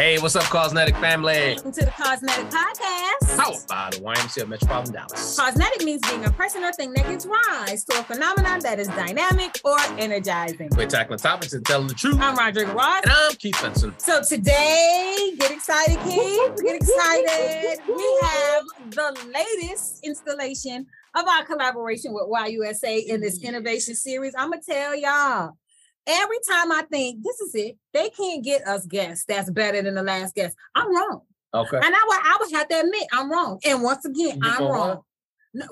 Hey, what's up, Causenetic family? Welcome to the Causenetic Podcast. Powered by the YMCA of Metropolitan Dallas. Causenetic means being a person or thing that gives rise to a phenomenon that is dynamic or energizing. We're tackling topics and telling the truth. I'm Rodrigua Ross. And I'm Keith Vinson. So today, get excited, kids. Get excited. We have the latest installation of our collaboration with YUSA in this innovation series. I'm gonna tell y'all. Every time I think this is it, they can't get us guests that's better than the last guest. I'm wrong. Okay. And I would, I would have to admit I'm wrong. And once again, You I'm wrong?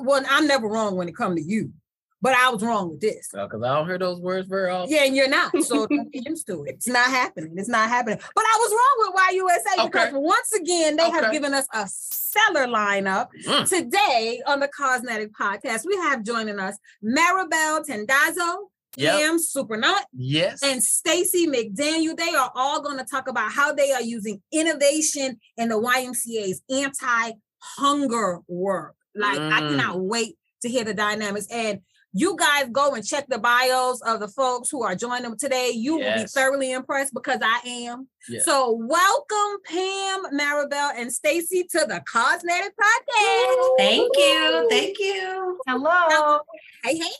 Well, I'm never wrong when it comes to you, but I was wrong with this. Because I don't hear those words very often. Yeah, and you're not. So don't get used to it. It's not happening. It's not happening. But I was wrong with YUSA because Okay. once again, they have given us a stellar lineup. Mm. Today on the Causenetic Podcast, we have joining us Maribel Tandazo, Yep. Kim Suprenant, Yes. and Stacy McDaniel. They are all going to talk about how they are using innovation in the YMCA's anti-hunger work. Like I Mm. cannot wait to hear the dynamics. And you guys go and check the bios of the folks who are joining them today. You will be thoroughly impressed because I am. Yes. So welcome Pam, Maribel, and Stacy to the Causenetic Podcast. Thank you. Thank you. Hello. Hey, hey.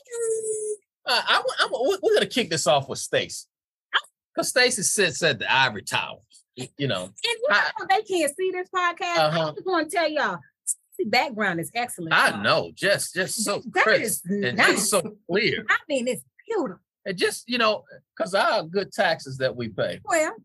Uh, I, I'm, we're going to kick this off with Stacy. Because Stacy sits at the ivory tower. You know, And you I- they can't see this podcast. Uh-huh. I just gonna tell y'all, the background is excellent. I y'all. know, just just so That crisp is and nice. just so clear. I mean, it's beautiful. And just, you know, because our good taxes that we pay. Well,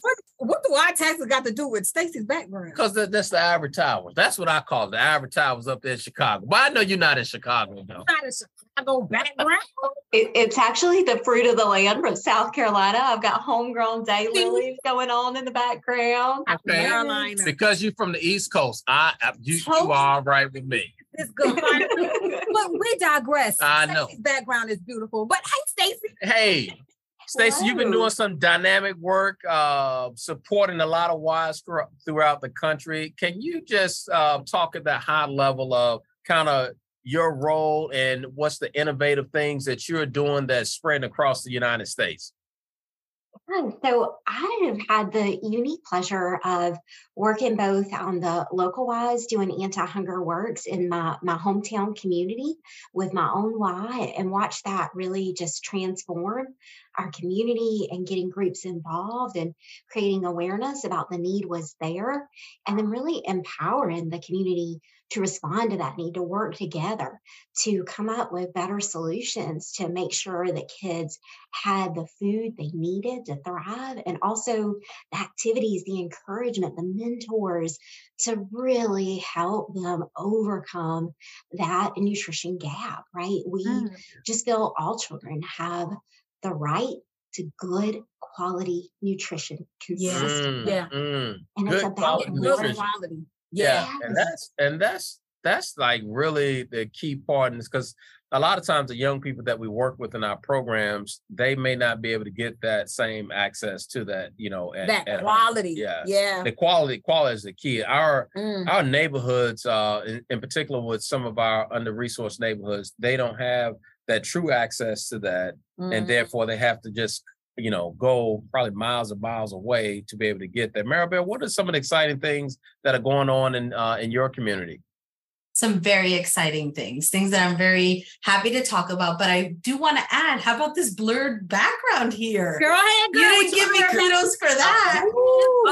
what, what do our taxes got to do with Stacy's background? Because that, that's the ivory towers. That's what I call it. The ivory towers up there in Chicago. But I know you're not in Chicago, though. Not a Chicago background. It, it's actually the fruit of the land from South Carolina. I've got homegrown daylilies going on in the background. Okay. Carolina. Because you're from the East Coast, I, I you, you are all right with me. It's good. but we digress. I know. Stacy's background is beautiful. But hey, Stacy. Hey, Stacy, you've been doing some dynamic work, uh, supporting a lot of wives throughout the country. Can you just uh, talk at that high level of kind of your role and what's the innovative things that you're doing that's spreading across the United States? So I have had the unique pleasure of working both on the local Ys, doing anti-hunger works in my my hometown community with my own Y and watch that really just transform our community and getting groups involved and creating awareness about the need was there, and then really empowering the community to respond to that need to work together to come up with better solutions to make sure that kids had the food they needed to thrive and also the activities the encouragement the mentors to really help them overcome that nutrition gap right we Mm. just feel all children have the right to good quality nutrition Yes. consistently Yeah. mm. and it's about quality Good quality. Yeah, Yeah. and that's and that's that's like really the key part, and it's because a lot of times the young people that we work with in our programs, they may not be able to get that same access to that, you know, at, That at quality. Yeah. Yeah. The quality, quality is the key. Our Mm. our neighborhoods, uh, in, in particular with some of our under resourced neighborhoods, they don't have that true access to that, and Mm. therefore they have to just you know go probably miles and miles away to be able to get there. Maribel, what are some of the exciting things that are going on in uh, in your community? some very exciting things, things that I'm very happy to talk about. But I do want to add, how about this blurred background here? Girl, ahead, you girl. didn't give me heard? kudos for that.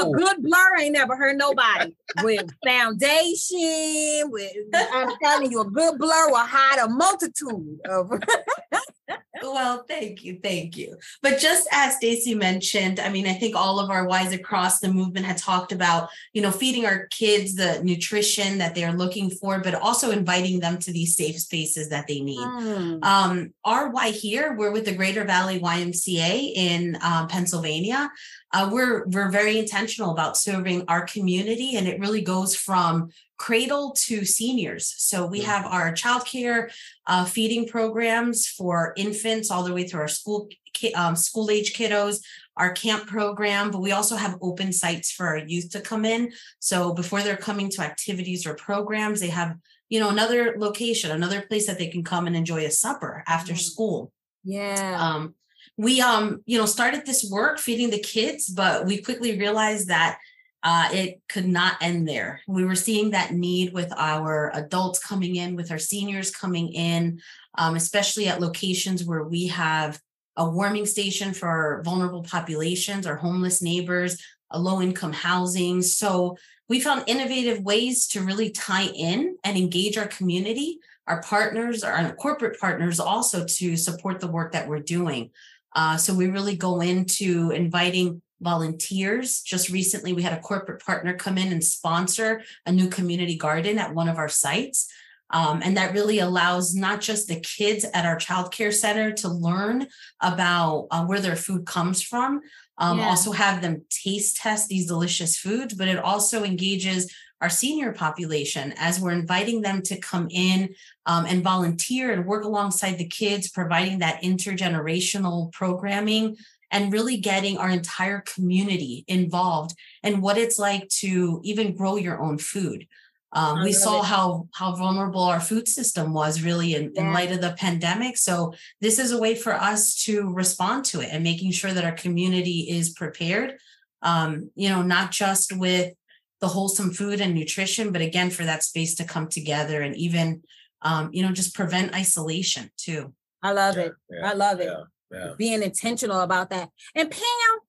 A good blur ain't never hurt nobody. with foundation, with I'm telling you, a good blur will hide a multitude of Well, thank you, thank you. But just as Stacy mentioned, I mean, I think all of our Ys across the movement had talked about, you know, feeding our kids the nutrition that they are looking for, but also inviting them to these safe spaces that they need. Mm. Um, our Y here, we're with the Greater Valley YMCA in um, Pennsylvania. Uh, we're we're very intentional about serving our community, and it really goes from cradle to seniors. So we have our childcare uh, feeding programs for infants all the way through our school um, school age kiddos, our camp program, but we also have open sites for our youth to come in. So before they're coming to activities or programs, they have you know another location, another place that they can come and enjoy a supper after Mm. school. Yeah. Um, we um you know started this work feeding the kids but we quickly realized that uh, it could not end there. We were seeing that need with our adults coming in with our seniors coming in um, especially at locations where we have a warming station for vulnerable populations our homeless neighbors low income housing. So we found innovative ways to really tie in and engage our community our partners our corporate partners also to support the work that we're doing. Uh, so we really go into inviting volunteers. Just recently, we had a corporate partner come in and sponsor a new community garden at one of our sites. Um, and that really allows not just the kids at our childcare center to learn about uh, where their food comes from, um, yeah. also have them taste test these delicious foods, but it also engages our senior population as we're inviting them to come in um, and volunteer and work alongside the kids, providing that intergenerational programming and really getting our entire community involved and what it's like to even grow your own food. Um, we saw it. how how vulnerable our food system was really in, yeah. in light of the pandemic. So this is a way for us to respond to it and making sure that our community is prepared. Um, you know, not just with the wholesome food and nutrition, but again, for that space to come together and even, um, you know, just prevent isolation too. I love yeah, it. Yeah, I love it. Yeah, Being intentional about that. And Pam,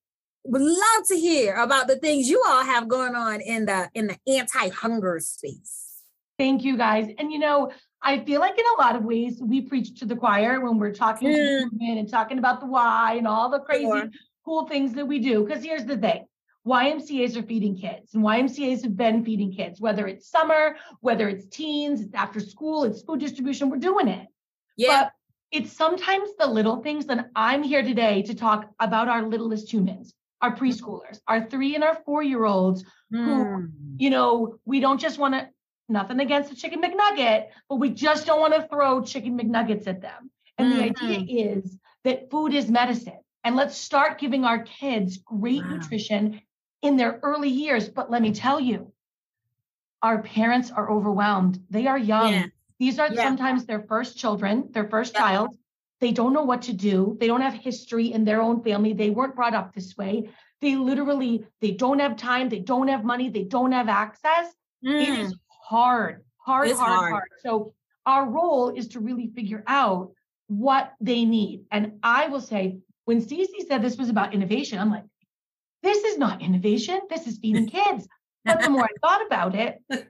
would love to hear about the things you all have going on in the in the anti-hunger space. Thank you guys. And you know, I feel like in a lot of ways we preach to the choir when we're talking mm. to women and talking about the Y and all the crazy sure. cool things that we do. Because here's the thing YMCAs are feeding kids, and YMCAs have been feeding kids, whether it's summer, whether it's teens, it's after school, it's food distribution, we're doing it. Yeah. But it's sometimes the little things that I'm here today to talk about our littlest humans, our preschoolers, our three and our four year olds mm. who, you know, we don't just want to, nothing against the chicken McNugget, but we just don't want to throw chicken McNuggets at them. And mm-hmm. the idea mm-hmm. is that food is medicine. And let's start giving our kids great wow. nutrition in their early years. But let me tell you, our parents are overwhelmed. They are young. Yeah. These are yeah. sometimes their first children, their first yeah. child. They don't know what to do. They don't have history in their own family. They weren't brought up this way. They literally, they don't have time. They don't have money. They don't have access. Mm. It is hard, hard, hard, hard, hard. So our role is to really figure out what they need. And I will say, when Stacy said this was about innovation, I'm like, this is not innovation. This is feeding kids. But the more I thought about it,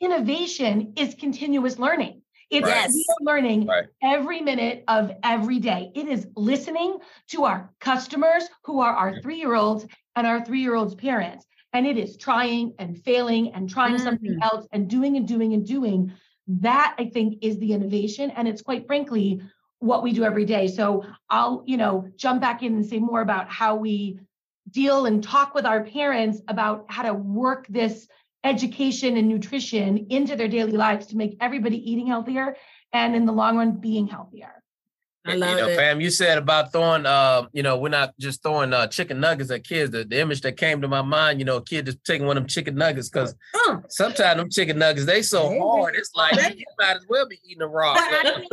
innovation is continuous learning. It's right. learning right. every minute of every day. It is listening to our customers who are our three year olds and our three year olds' parents. And it is trying and failing and trying mm-hmm. something else and doing and doing and doing. That I think is the innovation. And it's quite frankly what we do every day. So I'll, you know, jump back in and say more about how we deal and talk with our parents about how to work this education and nutrition into their daily lives to make everybody eating healthier and in the long run being healthier. I love you know, it. fam, you said about throwing, uh, you know, we're not just throwing uh, chicken nuggets at kids. The, the image that came to my mind, you know, a kid just taking one of them chicken nuggets because huh. sometimes them chicken nuggets they so hard. It's like you might as well be eating a rock.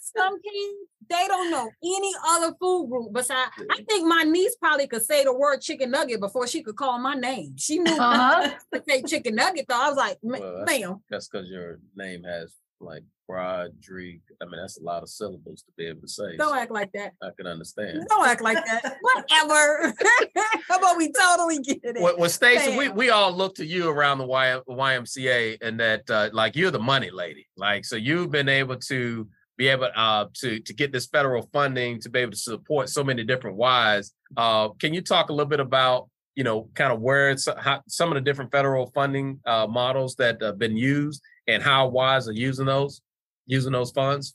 some kids they don't know any other food group besides. I think my niece probably could say the word chicken nugget before she could call my name. She knew uh-huh. to say chicken nugget though. I was like, well, ma'am. That's because your name has like Broderick. I mean, that's a lot of syllables to be able to say. Don't so act like that. I can understand. Don't act like that. Whatever. How about we totally get it? Well, well Stacy, we, we all look to you around the y- YMCA and that uh, like you're the money lady. Like, so you've been able to be able uh, to to get this federal funding to be able to support so many different Ys. Uh, can you talk a little bit about you know kind of where it's how, some of the different federal funding uh, models that have been used and how Ys are using those using those funds?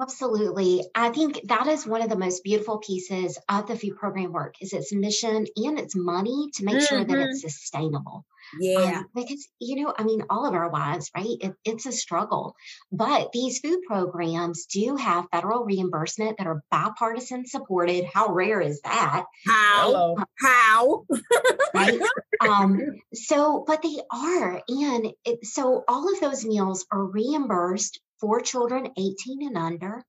Absolutely. I think that is one of the most beautiful pieces of the food program work is its mission and its money to make mm-hmm. sure that it's mm-hmm. sustainable. Yeah. Um, because, you know, I mean, all of our lives, right? It, it's a struggle. But these food programs do have federal reimbursement that are bipartisan supported. How rare is that? How? Uh, How? right? Um, so, but they are. And it, so all of those meals are reimbursed for children 18 and under.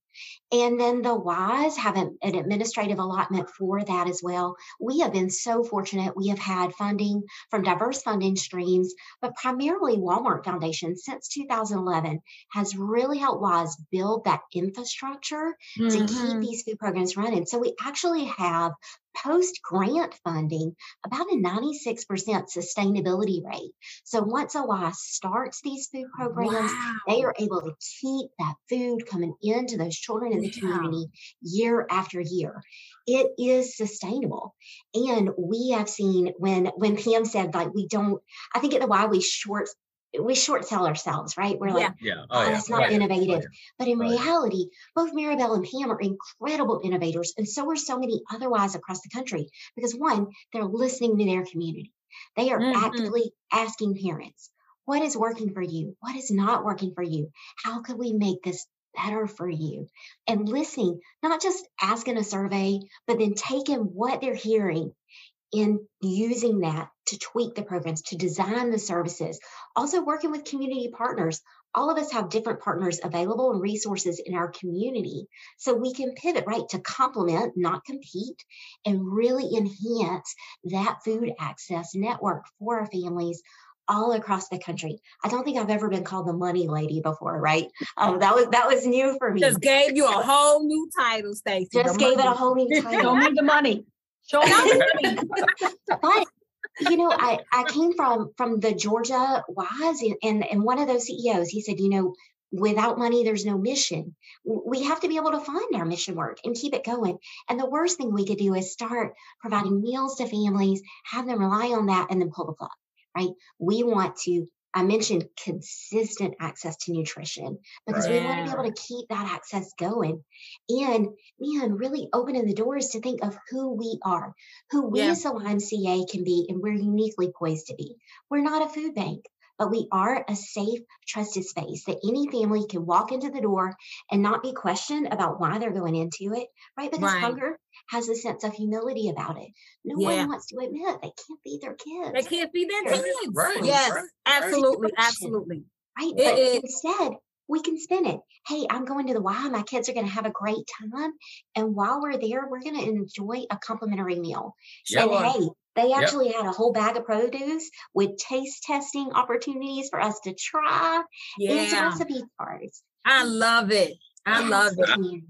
And then the Ys have an, an, administrative allotment for that as well. We have been so fortunate. We have had funding from diverse funding streams, but primarily Walmart Foundation since 2011 has really helped Ys build that infrastructure mm-hmm. to keep mm-hmm. these food programs running. So we actually have post grant funding about a 96% sustainability rate. So once OI starts these food programs, wow. they are able to keep that food coming into those children in the yeah. community year after year. It is sustainable. And we have seen when when Pam said like we don't, I think at the Y we short we short sell ourselves, right? We're like, yeah, oh, oh yeah. it's not right. innovative. But in right. reality, both Maribel and Pam are incredible innovators, and so are so many otherwise across the country. Because one, they're listening to their community. They are mm-hmm. actively asking parents, what is working for you? What is not working for you? How could we make this better for you? And listening, not just asking a survey, but then taking what they're hearing in using that to tweak the programs, to design the services, also working with community partners. All of us have different partners available and resources in our community. So we can pivot, right, to complement, not compete, and really enhance that food access network for our families all across the country. I don't think I've ever been called the money lady before, right? Um, that was that was new for me. Just gave you a whole new title, Stacy. Just gave money. it a whole new title. Show me the money. Show me the but you know, I, I came from from the Georgia Ys and, and one of those CEOs, he said, you know, without money, there's no mission. We have to be able to find our mission work and keep it going. And the worst thing we could do is start providing meals to families, have them rely on that, and then pull the plug, right? We want to I mentioned consistent access to nutrition because right. we want to be able to keep that access going. And man, really opening the doors to think of who we are, who we yeah. as a YMCA can be, and we're uniquely poised to be. We're not a food bank but we are a safe, trusted space that any family can walk into the door and not be questioned about why they're going into it, right? Because right. hunger has a sense of humility about it. No yeah. one wants to admit they can't feed their kids. They can't feed their kids. Right. Yes, right. absolutely, absolutely. Right. It, but it, instead, we can spin it. Hey, I'm going to the Y. My kids are going to have a great time. And while we're there, we're going to enjoy a complimentary meal. Yep. And hey, they actually yep. had a whole bag of produce with taste testing opportunities for us to try. Yeah. recipe cards. I love it. I love it.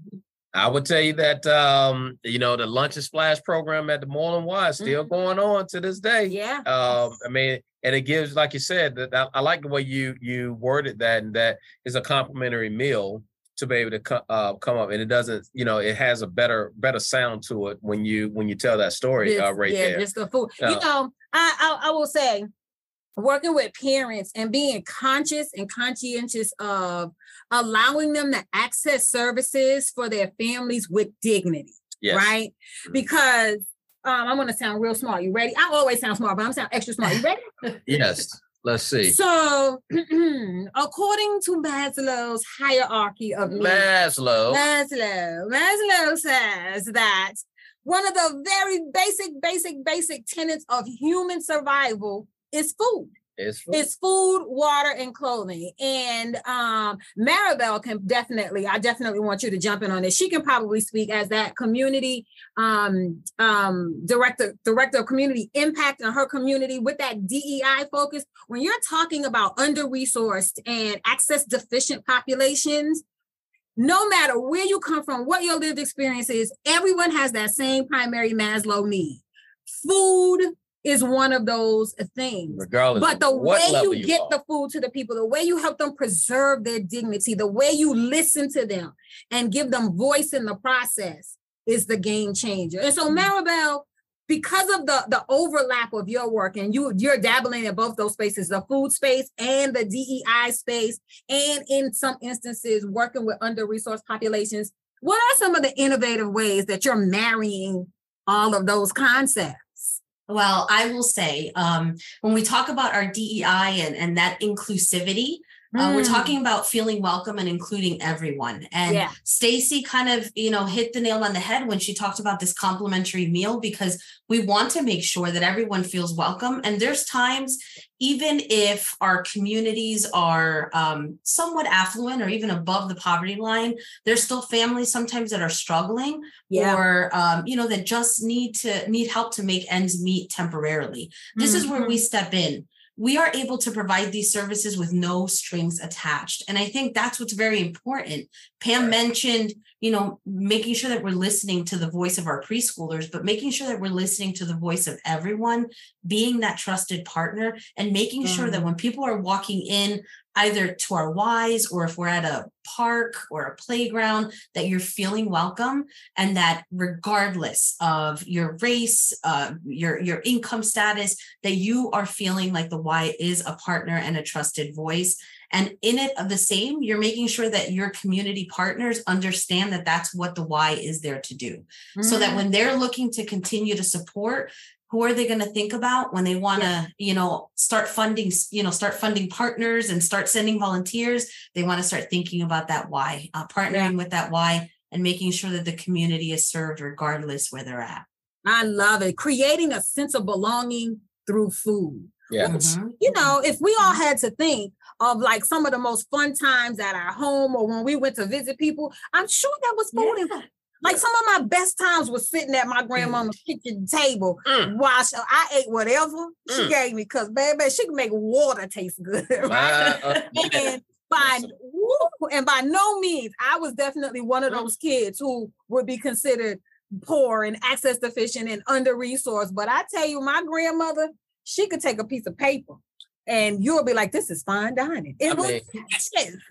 I would tell you that um, you know the lunch and splash program at the Moreland Y is still mm-hmm. going on to this day. Yeah. Um, I mean, and it gives, like you said, that I, I, like the way you you worded that, and that is a complimentary meal to be able to co- uh, come up, and it doesn't, you know, it has a better better sound to it when you when you tell that story uh, right yeah, there. just the food. You know, I, I I will say working with parents and being conscious and conscientious of allowing them to access services for their families with dignity yes. right mm-hmm. because um, i'm going to sound real smart you ready i always sound smart but i'm sound extra smart you ready yes let's see so according to maslow's hierarchy of needs maslow maslow maslow says that one of the very basic basic basic tenets of human survival is food. It's food. it's food, water, and clothing. And um, Maribel can definitely, I definitely want you to jump in on this. She can probably speak as that community um, um, director, director of community impact in her community with that DEI focus. When you're talking about under-resourced and access deficient populations, no matter where you come from, what your lived experience is, everyone has that same primary Maslow need food, is one of those things. Regardless, but the way you, you get are. the food to the people, the way you help them preserve their dignity, the way you listen to them and give them voice in the process is the game changer. And so, mm-hmm. Maribel, because of the the overlap of your work and you you're dabbling in both those spaces the food space and the DEI space and in some instances working with under resourced populations what are some of the innovative ways that you're marrying all of those concepts well, I will say um, when we talk about our DEI and, and that inclusivity, Uh, we're Mm. talking about feeling welcome and including everyone. And Yeah. Stacy kind of, you know, hit the nail on the head when she talked about this complimentary meal because we want to make sure that everyone feels welcome. And there's times, even if our communities are um, somewhat affluent or even above the poverty line, there's still families sometimes that are struggling Yeah. or um, you know that just need to need help to make ends meet temporarily. This is where we step in. We are able to provide these services with no strings attached. And I think that's what's very important. Pam mentioned, you know, making sure that we're listening to the voice of our preschoolers, but making sure that we're listening to the voice of everyone, being that trusted partner, and making sure that mm. when people are walking in, either to our Ys or if we're at a park or a playground, that you're feeling welcome and that regardless of your race, uh, your your income status, that you are feeling like the Y is a partner and a trusted voice. And in it of the same, you're making sure that your community partners understand that that's what the Y is there to do. So Mm. that when they're looking to continue to support, who are they going to think about when they want to, you know, start funding, you know, start funding partners and start sending volunteers? They want to start thinking about that Y, uh, partnering with that Y, and making sure that the community is served regardless where they're at. I love it. Creating a sense of belonging through food. Yeah. Which, Mhm. you know, if we all had to think of like some of the most fun times at our home or when we went to visit people, I'm sure that was food. Yeah. Like some of my best times was sitting at my grandmama's kitchen table Mm. while she- I ate whatever she Mm. gave me because baby, she could make water taste good. Right? uh, and by woo, and by no means, I was definitely one of Mm. those kids who would be considered poor and access deficient and under resourced. But I tell you, my grandmother, she could take a piece of paper and you'll be like, "This is fine dining." It I was mean.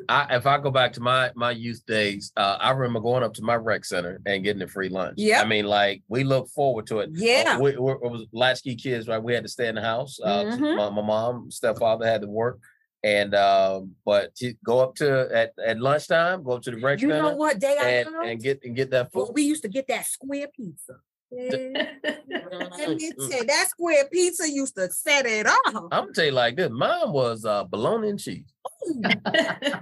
I, if I go back to my my youth days, uh, I remember going up to my rec center and getting a free lunch. Yeah, I mean, like we look forward to it. Yeah. Uh, we, we, it was latchkey kids, right? We had to stay in the house. Uh, Mhm. my, my mom, stepfather had to work, and um, but to go up to at, at lunchtime, go up to the rec You know center what day I and, and get and get that Well, food. we used to get that square pizza. Yeah. Let me Mm, tell you, that square pizza used to set it off. I'm gonna tell you like this. Mine was uh, bologna and cheese. I'm,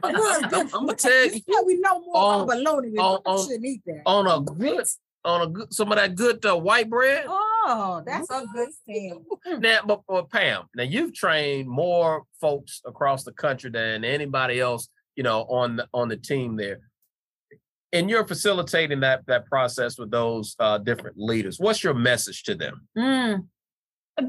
I'm gonna tell you Yeah, we know more on- about bologna. We on- on- shouldn't eat that. on a good on a good some of that good uh, white bread. Oh, that's a good thing. Now, but, but Pam, now you've trained more folks across the country than anybody else, you know, on the on the team there. And you're facilitating that that process with those uh, different leaders. What's your message to them? Mm,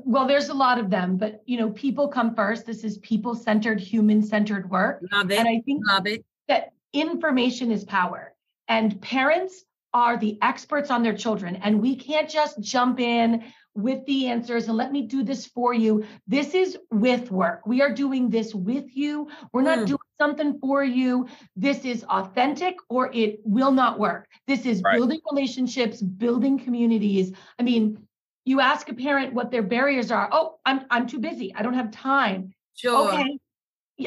Well, there's a lot of them, but you know, people come first. This is people-centered, human-centered work. love it. And I think love it. that information is power and parents are the experts on their children and we can't just jump in with the answers and let me do this for you this is with work we are doing this with you we're not Mm. doing something for you this is authentic or it will not work this is Right. building relationships building communities i mean you ask a parent what their barriers are oh i'm i'm too busy i don't have time Sure. Okay.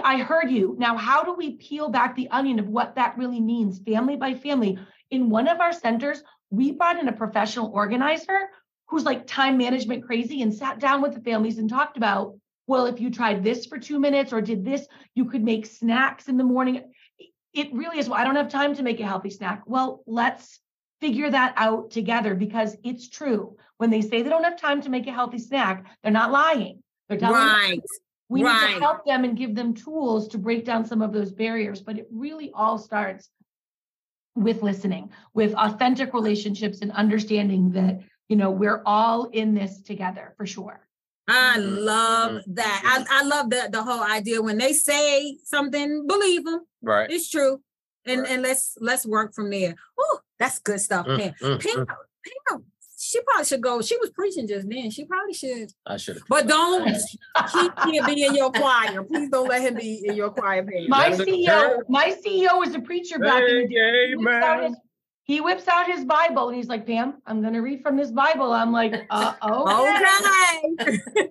I heard you. Now, how do we peel back the onion of what that really means, family by family? In one of our centers, we brought in a professional organizer who's like time management crazy and sat down with the families and talked about, well, if you tried this for two minutes or did this, you could make snacks in the morning. It really is, well, I don't have time to make a healthy snack. Well, let's figure that out together because it's true. When they say they don't have time to make a healthy snack, they're not lying. They're telling the Right. we need to help them and give them tools to break down some of those barriers, but it really all starts with listening, with authentic relationships and understanding that, you know, we're all in this together for sure. I Mhm, love mhm, that. I, I love the, the whole idea. When they say something, believe them. Right. It's true. And Right. and let's let's work from there. Oh, that's good stuff, Mm, Pam. mm, Pam, mm. Pam, she probably should go. She was preaching just then. She probably should. I should. But don't he can't be in your choir. Please don't let him be in your choir, Pam. My CEO, my CEO was a preacher back in the day. He whips out his- He whips out his Bible and he's like, Pam, I'm gonna read from this Bible. I'm like, uh oh. Okay.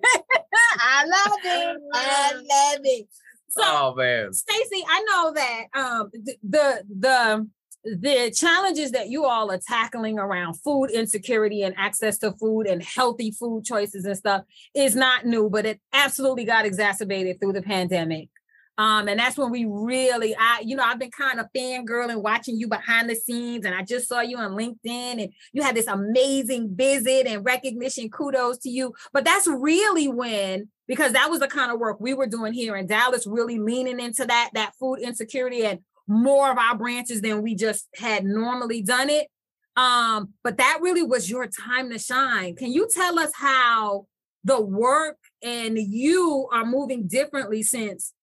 I love it. I love it. So Oh man. Stacy, I know that um th- the the the challenges that you all are tackling around food insecurity and access to food and healthy food choices and stuff is not new, but it absolutely got exacerbated through the pandemic. Um, and that's when we really, I, you know, I've been kind of fangirling watching you behind the scenes, and I just saw you on LinkedIn, and you had this amazing visit and recognition. Kudos to you. But that's really when, because that was the kind of work we were doing here in Dallas, really leaning into that that food insecurity and more of our branches than we just had normally done it. Um, but that really was your time to shine. Can you tell us how the work and you are moving differently since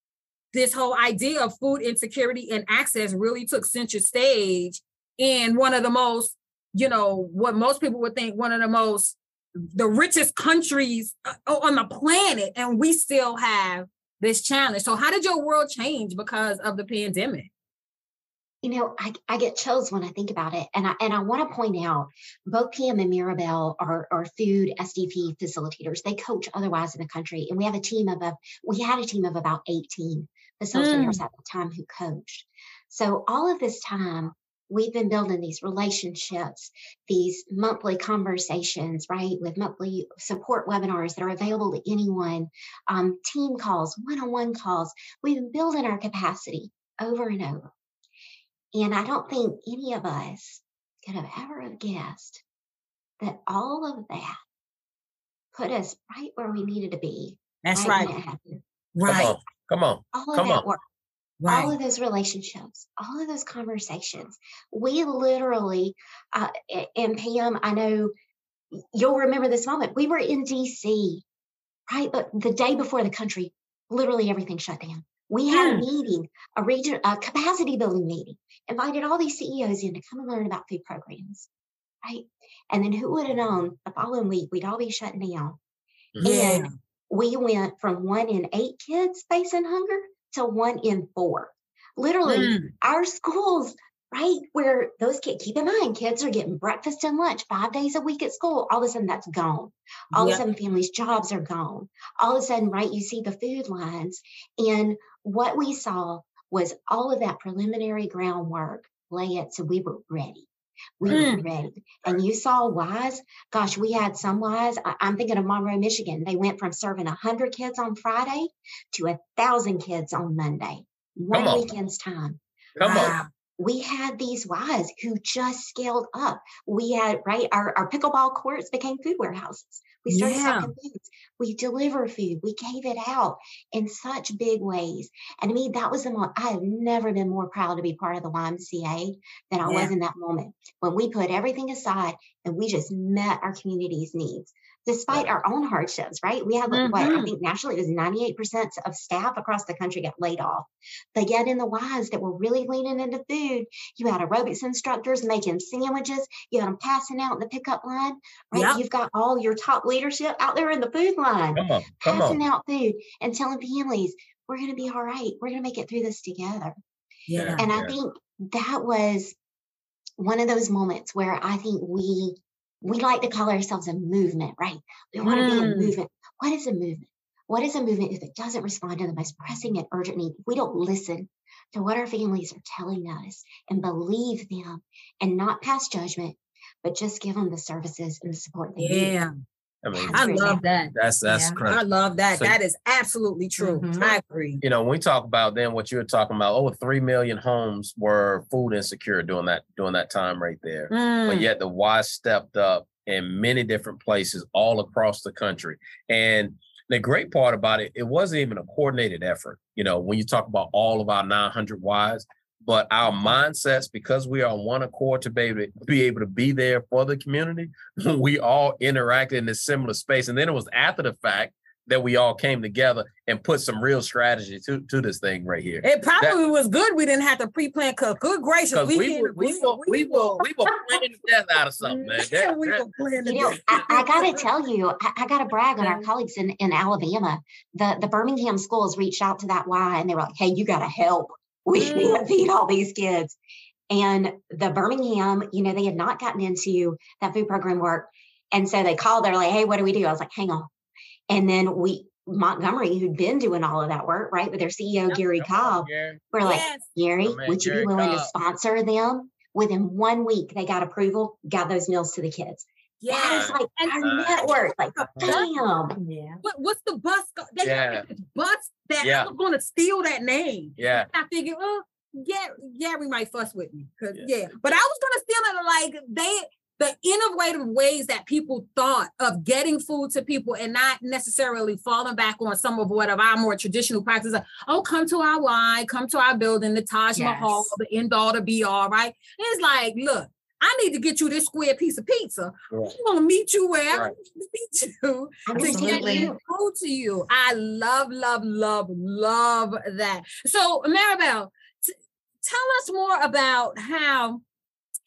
this whole idea of food insecurity and access really took center stage in one of the most, you know, what most people would think one of the most the richest countries uh, on the planet and we still have this challenge. So how did your world change because of the pandemic? You know, I, I get chills when I think about it. And I and I want to point out both Pam and Maribel are, are food SDP facilitators. They coach otherwise in the country. And we have a team of a we had a team of about 18 facilitators mm. at the time who coached. So all of this time we've been building these relationships, these monthly conversations, right, with monthly support webinars that are available to anyone, um, team calls, one on one calls. We've been building our capacity over and over. And I don't think any of us could have ever have guessed that all of that put us right where we needed to be. That's right. right. Right. Come on. Come on. All of Come that on. work. Right. All of those relationships, all of those conversations. We literally, uh, and Pam, I know you'll remember this moment. We were in DC, right? But the day before the country, literally everything shut down. We had a meeting, a region, a capacity building meeting, invited all these CEOs in to come and learn about food programs, right? And then who would have known the following week we'd all be shutting down. Yeah. And we went from one in eight kids facing hunger to one in four. Literally, mm. our schools right? Where those kids, keep in mind, kids are getting breakfast and lunch five days a week at school. All of a sudden, that's gone. All yep. of a sudden, families' jobs are gone. All of a sudden, right? You see the food lines. And what we saw was all of that preliminary groundwork lay it. So we were ready. We mm. were ready. And you saw Ys. Gosh, we had some Ys. I, am thinking of Monroe, Michigan. They went from serving 100 kids on Friday to a 1,000 kids on Monday. One on. weekend's time. Come wow. on we had these wives who just scaled up. We had, right, our, our pickleball courts became food warehouses. We started yeah. foods. We deliver food. We gave it out in such big ways. And I mean, that was the moment I have never been more proud to be part of the YMCA than I yeah. was in that moment when we put everything aside and we just met our community's needs despite our own hardships, right? We had, mm-hmm. what, I mm-hmm. think nationally it was 98% of staff across the country got laid off. But yet in the Ys that were really leaning into food, you had aerobics instructors making sandwiches, you had them passing out in the pickup line, right? Yep. You've got all your top leadership out there in the food line, come on, come passing on. out food and telling families, we're going to be all right. We're going to make it through this together. Yeah. And I think that was one of those moments where I think we we like to call ourselves a movement, right? We want to be a mm. movement. What is a movement? What is a movement if it doesn't respond to the most pressing and urgent need? We don't listen to what our families are telling us and believe them and not pass judgment, but just give them the services and the support they yeah. need. I I love that. That's that's yeah. I love that. So, that is absolutely true. Mm-hmm. I agree. You know, when we talk about then what you were talking about, over three million homes were food insecure during that during that time right there. Mm. But yet the Ys stepped up in many different places all across the country. And the great part about it, it wasn't even a coordinated effort. You know, when you talk about all of our 900 Ys, but our mindsets because we are on one accord to be able to be able to be there for the community we all interacted in a similar space and then it was after the fact that we all came together and put some real strategy to, to this thing right here. It probably that, was good we didn't have to pre-plan because good gracious, we, we, will, we, will, we, will, we will plan the death out of something, man. That, we will plan you know, I, I, gotta tell you, I, I, gotta brag on our colleagues in, in Alabama. The the Birmingham schools reached out to that Y and they were like, hey, you gotta help we mm. need to feed all these kids. And the Birmingham, you know, they had not gotten into that food program work. And so they called, they're like, hey, what do we do? I was like, hang on. And then we, Montgomery, who'd been doing all of that work, right, with their CEO, yep, Gary Cobb, on, we're like, yes. Gary, oh, would you Gary be willing Cobb. to sponsor them? Within one week, they got approval, got those meals to the kids. Yeah, it's like and, our uh, network, like damn. Yeah. What, what's the bus? Go- they Yeah. bus that Yeah. I'm gonna steal that name. Yeah. I figured, oh, yeah, Gary might fuss with me. Cause Yeah. yeah. But I was gonna steal it like they the innovative ways that people thought of getting food to people and not necessarily falling back on some of what of our more traditional practices. Of, oh, come to our Y, come to our building, the Taj Mahal, the end all, the be all, right? It's like, look, I need to get you this square piece of pizza. Right. I'm gonna meet you where I Right. need to meet you to get Absolutely. you to you. I love, love, love, love that. So, Maribel, t- tell us more about how,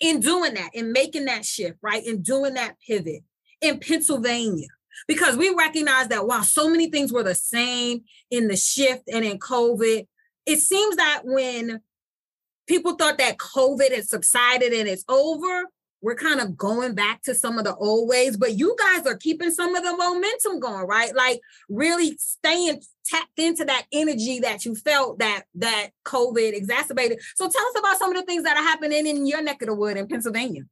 in doing that, in making that shift, right, in doing that pivot in Pennsylvania, because we recognize that while so many things were the same in the shift and in COVID, it seems that when people thought that COVID had subsided and it's over, we're kind of going back to some of the old ways, but you guys are keeping some of the momentum going, right? Like really staying tapped into that energy that you felt that that COVID exacerbated. So tell us about some of the things that are happening in your neck of the wood in Pennsylvania.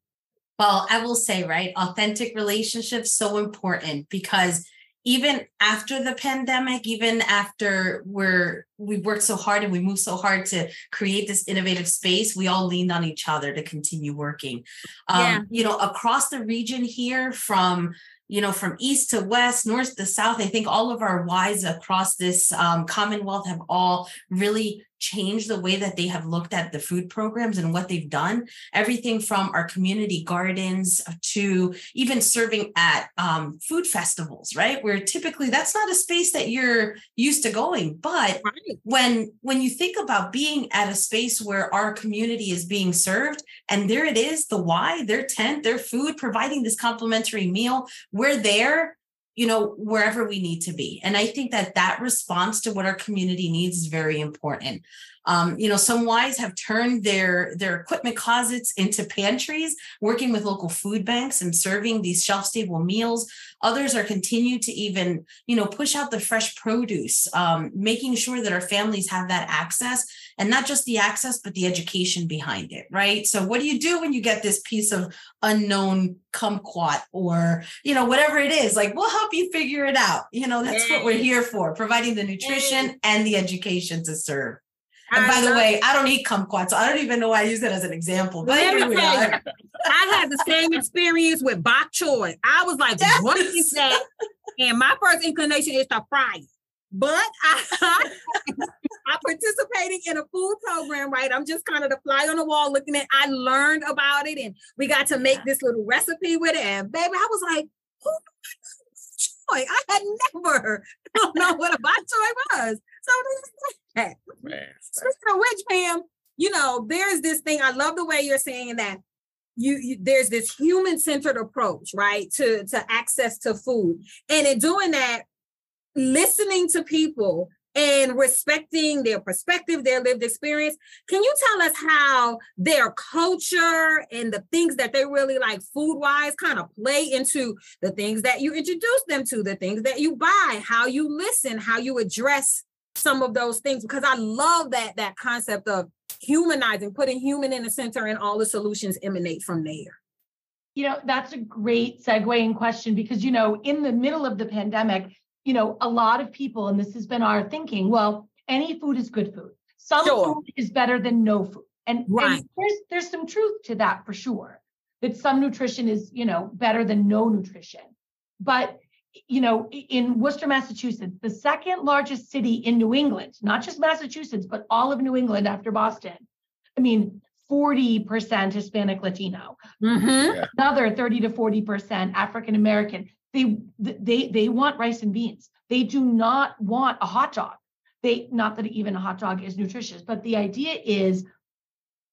Well, I will say, right, authentic relationships so important because even after the pandemic, even after we're we worked so hard and we moved so hard to create this innovative space, we all leaned on each other to continue working. Um, Yeah. you know, across the region here, from you know, from east to west, north to south, I think all of our Ys across this um, Commonwealth have all really changed the way that they have looked at the food programs and what they've done everything from our community gardens to even serving at um, food festivals right where typically that's not a space that you're used to going but Right. when when you think about being at a space where our community is being served and there it is the Y their tent their food providing this complimentary meal we're there you know wherever we need to be. And i think that that response to what our community needs is very important um, you know some Ys have turned their their equipment closets into pantries working with local food banks and serving these shelf stable meals. Others are continue to even you know push out the fresh produce um, making sure that our families have that access and not just the access but the education behind it right? So what do you do when you get this piece of unknown kumquat or you know whatever it is? Like we'll help you figure it out. You know that's what we're here for providing the nutrition and the education to serve and by the way i don't eat kumquat so i don't even know why i use it as an example but Let me here we tell you, are I had the same experience with bok choy. I was like, Yes. what is that? And my first inclination is to fry it. But I, I participating in a food program, right? I'm just kind of the fly on the wall looking at I learned about it and we got to make this little recipe with it. And baby, I was like, oh who I had never know what a bok choy was. So this. Man. Speaking of which, Pam, you know, there's this thing. I love the way you're saying that you, you there's this human-centered approach, right, to to access to food, and in doing that, listening to people and respecting their perspective, their lived experience. Can you tell us how their culture and the things that they really like food-wise kind of play into the things that you introduce them to, the things that you buy, how you listen, how you address some of those things because I love that that concept of humanizing, putting human in the center, and all the solutions emanate from there. You know, that's a great segue and question because, you know, in the middle of the pandemic, you know, a lot of people, and this has been our thinking, well, any food is good food. Some Sure. food is better than no food. And, Right. and there's there's some truth to that for sure. That some nutrition is, you know, better than no nutrition. But you know, in Worcester, Massachusetts, the second largest city in New England, not just Massachusetts, but all of New England after Boston. I mean, 40% Hispanic Latino Mm-hmm. another 30 to 40% African American. They they they want rice and beans. They do not want a hot dog. They not that even a hot dog is nutritious, but the idea is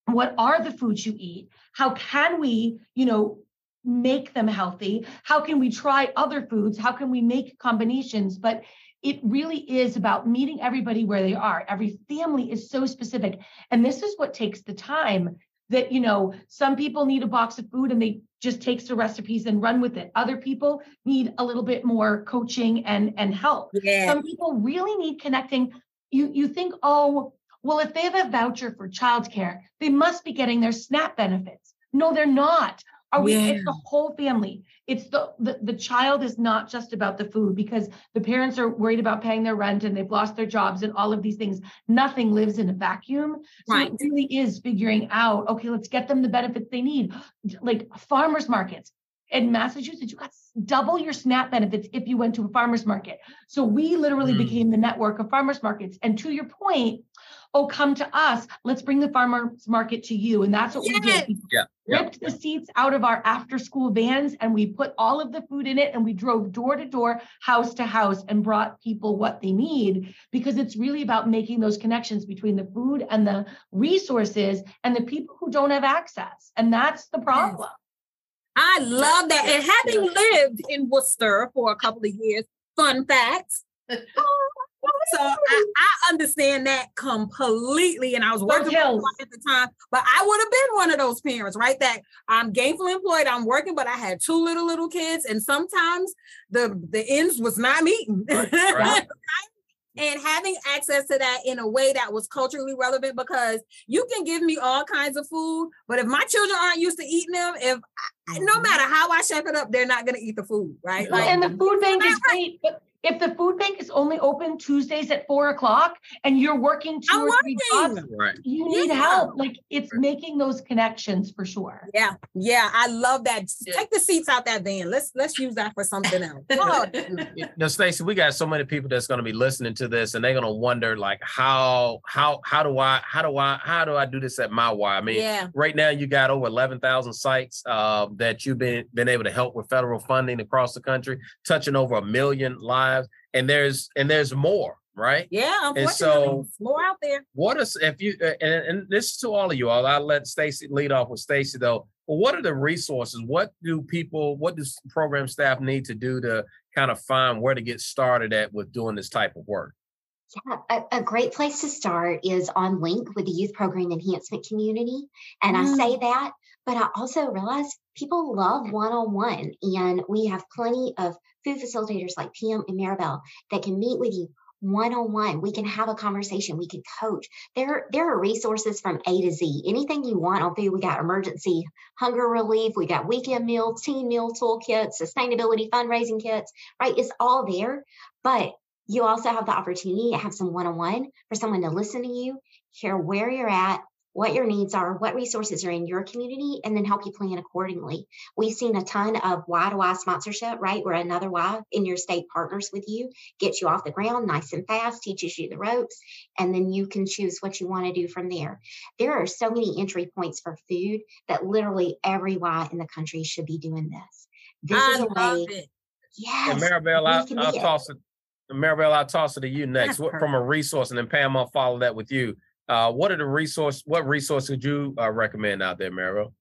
what are the foods you eat? How can we, you know, make them healthy? How can we try other foods? How can we make combinations? But it really is about meeting everybody where they are. Every family is so specific. And this is what takes the time that, you know, some people need a box of food and they just takes the recipes and run with it. Other people need a little bit more coaching and and help. Yeah. Some people really need connecting. You you think, oh, well, if they have a voucher for childcare, they must be getting their SNAP benefits. No, they're not. Are we? It's the whole family. It's the, the the child is not just about the food because the parents are worried about paying their rent and they've lost their jobs and all of these things. Nothing lives in a vacuum. So Right. it really is figuring out. Okay, let's get them the benefits they need, like farmers markets. In Massachusetts, you got double your SNAP benefits if you went to a farmer's market. So we literally Mm. became the network of farmers markets. And to your point, oh, come to us. Let's bring the farmers market to you. And that's what we did. We Yeah, yeah, ripped the seats out of our after school vans and we put all of the food in it and we drove door to door, house to house and brought people what they need because it's really about making those connections between the food and the resources and the people who don't have access. And that's the problem. I love that. And having lived in Worcester for a couple of years, fun facts. So I, I understand that completely. And I was working at the time, but I would have been one of those parents, right? That I'm gainfully employed, I'm working, but I had two little little kids, and sometimes the the ends was not meeting. Right. and having access to that in a way that was culturally relevant because you can give me all kinds of food, but if my children aren't used to eating them, if I- no mm-hmm. matter how I chef it up, they're not going to eat the food, right? Well, and the food bank is great, but if the food bank is only open Tuesdays at four o'clock and you're working 2 I'm or three working. jobs, Right. you need Yeah. help. Like it's making those connections for sure. Yeah, yeah, I love that. Yeah. Take the seats out that van. Let's let's use that for something else. Oh, Now, Stacy, we got so many people that's going to be listening to this, and they're going to wonder, like, how, how, how do I, how do I, how do I do this at my Y? I mean, yeah, right now you got over 11,000 sites uh, that you've been been able to help with federal funding across the country, touching over a million lives, and there's and there's more, right? yeah. Unfortunately, so- more out there. What is if you uh, and, and this is to all of you all? I'll let Stacy lead off with Stacy though. But what are the resources? What do people, what does program staff need to do to kind of find where to get started at with doing this type of work? Yeah, a, a great place to start is on Link with the Youth Program Enhancement Community. And I say that, but I also realize people love one on one. And we have plenty of food facilitators like Pam and Maribel that can meet with you one on one. We can have a conversation, we can coach. There, there are resources from A to Z. Anything you want on food, we got emergency hunger relief, we got weekend meal, teen meal toolkits, sustainability fundraising kits, right? It's all there. But you also have the opportunity to have some one-on-one for someone to listen to you, hear where you're at, what your needs are, what resources are in your community, and then help you plan accordingly. We've seen a ton of Y to Y sponsorship, right? Where another Y in your state partners with you, gets you off the ground nice and fast, teaches you the ropes, and then you can choose what you want to do from there. There are so many entry points for food that literally every Y in the country should be doing this. This I is a love way. it. Yes. And Maribel, I, I'll be it. toss it. Maribel, I'll toss it to you next. What, from a resource, and then Pam, I'll follow that with you. Uh, what are the resource? What resource would you uh, recommend out there, Maribel?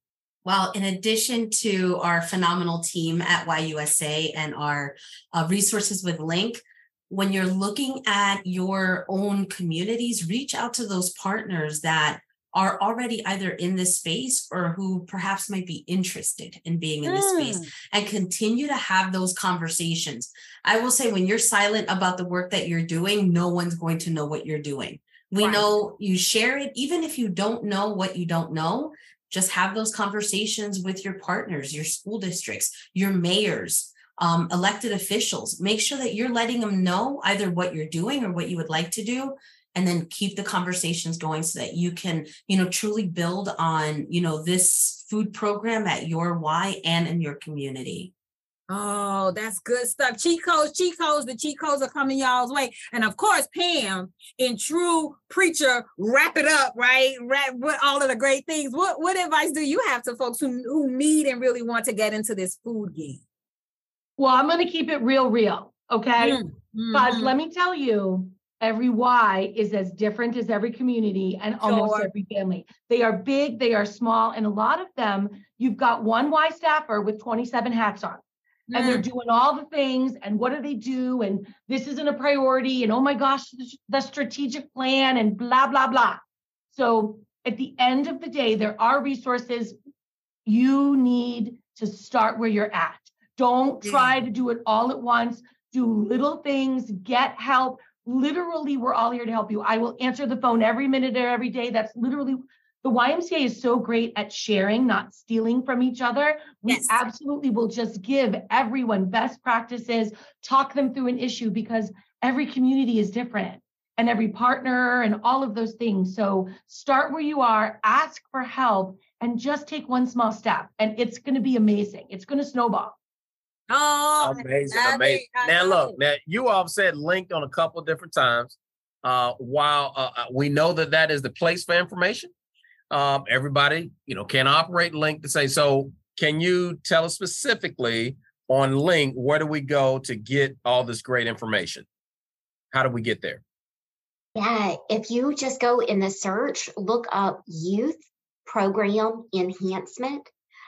Well, in addition to our phenomenal team at YUSA and our uh, resources with Link, when you're looking at your own communities, reach out to those partners that are already either in this space or who perhaps might be interested in being in this space Mm. and continue to have those conversations. I will say, when you're silent about the work that you're doing, no one's going to know what you're doing. We Right. know you share it, even if you don't know what you don't know, just have those conversations with your partners, your school districts, your mayors, um, elected officials. Make sure that you're letting them know either what you're doing or what you would like to do. And then keep the conversations going so that you can, you know, truly build on, you know, this food program at your Y and in your community. Oh, that's good stuff. Cheat codes, cheat codes, the cheat codes are coming y'all's way. And of course, Pam, in true preacher, wrap it up, right? Wrap with all of the great things. What what advice do you have to folks who, who need and really want to get into this food game? Well, I'm going to keep it real, real. Okay. Mm, Because mhm. let me tell you, every Y is as different as every community and almost Sure. every family. They are big, they are small, and a lot of them, you've got one Y staffer with 27 hats on. And they're Mm, doing all the things, and what do they do? And this isn't a priority, and oh my gosh, the strategic plan, and blah, blah, blah. So at the end of the day, there are resources. You need to start where you're at. Don't try to do it all at once. Do little things, get help. Literally, we're all here to help you. I will answer the phone every minute or every day. That's literally the YMCA is so great at sharing, not stealing from each other. We Yes. absolutely will just give everyone best practices, talk them through an issue because every community is different and every partner and all of those things. So start where you are, ask for help, and just take one small step. And it's going to be amazing. It's going to snowball. Oh, Amazing, I amazing. mean, Now know. look, now you all have said linked on a couple of different times. Uh, while uh, uh, we know that that is the place for information, um, everybody you know can operate link to say. So, can you tell us specifically on link where do we go to get all this great information? How do we get there? Yeah, if you just go in the search, look up youth program enhancement,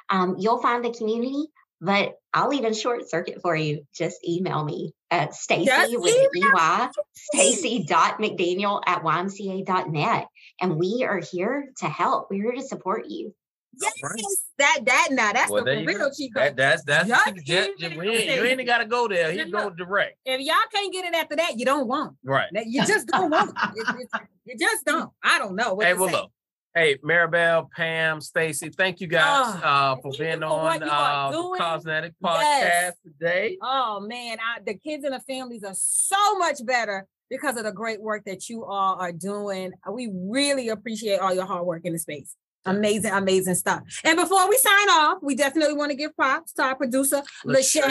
um, you'll find the community. But I'll even short circuit for you. Just email me at Stacy with an EY, Stacy.mcdaniel at ymca.net. And we are here to help. We're here to support you. yes, Right. that that now that's Well, the real go. That, that's that's Just just, ain't, you ain't got to go there. He go direct. if y'all can't get it after that, you don't want. Right. You just don't want. it. It- it- you just don't. I don't know what Hey, to well, say. look. Hey, Maribel, Pam, Stacy, thank you guys Ah, uh, for being for on uh, the. Causenetic Podcast Yes. today. Oh man, I, the kids and the families are so much better because of the great work that you all are doing. We really appreciate all your hard work in the space. Amazing, amazing stuff. And before we sign off, we definitely want to give props to our producer, Lachey.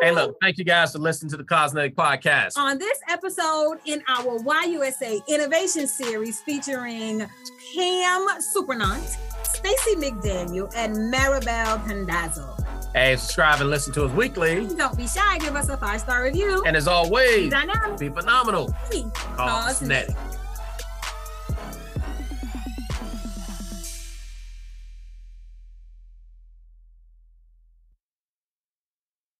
Hey, look, thank you guys for listening to the Causenetic Podcast. On this episode in our YUSA Innovation Series featuring Pam Suprenant, Stacy McDaniel, and Maribel Tandazo. Hey, subscribe and listen to us weekly. Don't be shy, give us a five-star review. And as always, Dynamic. be phenomenal. Causenetic. Causenetic.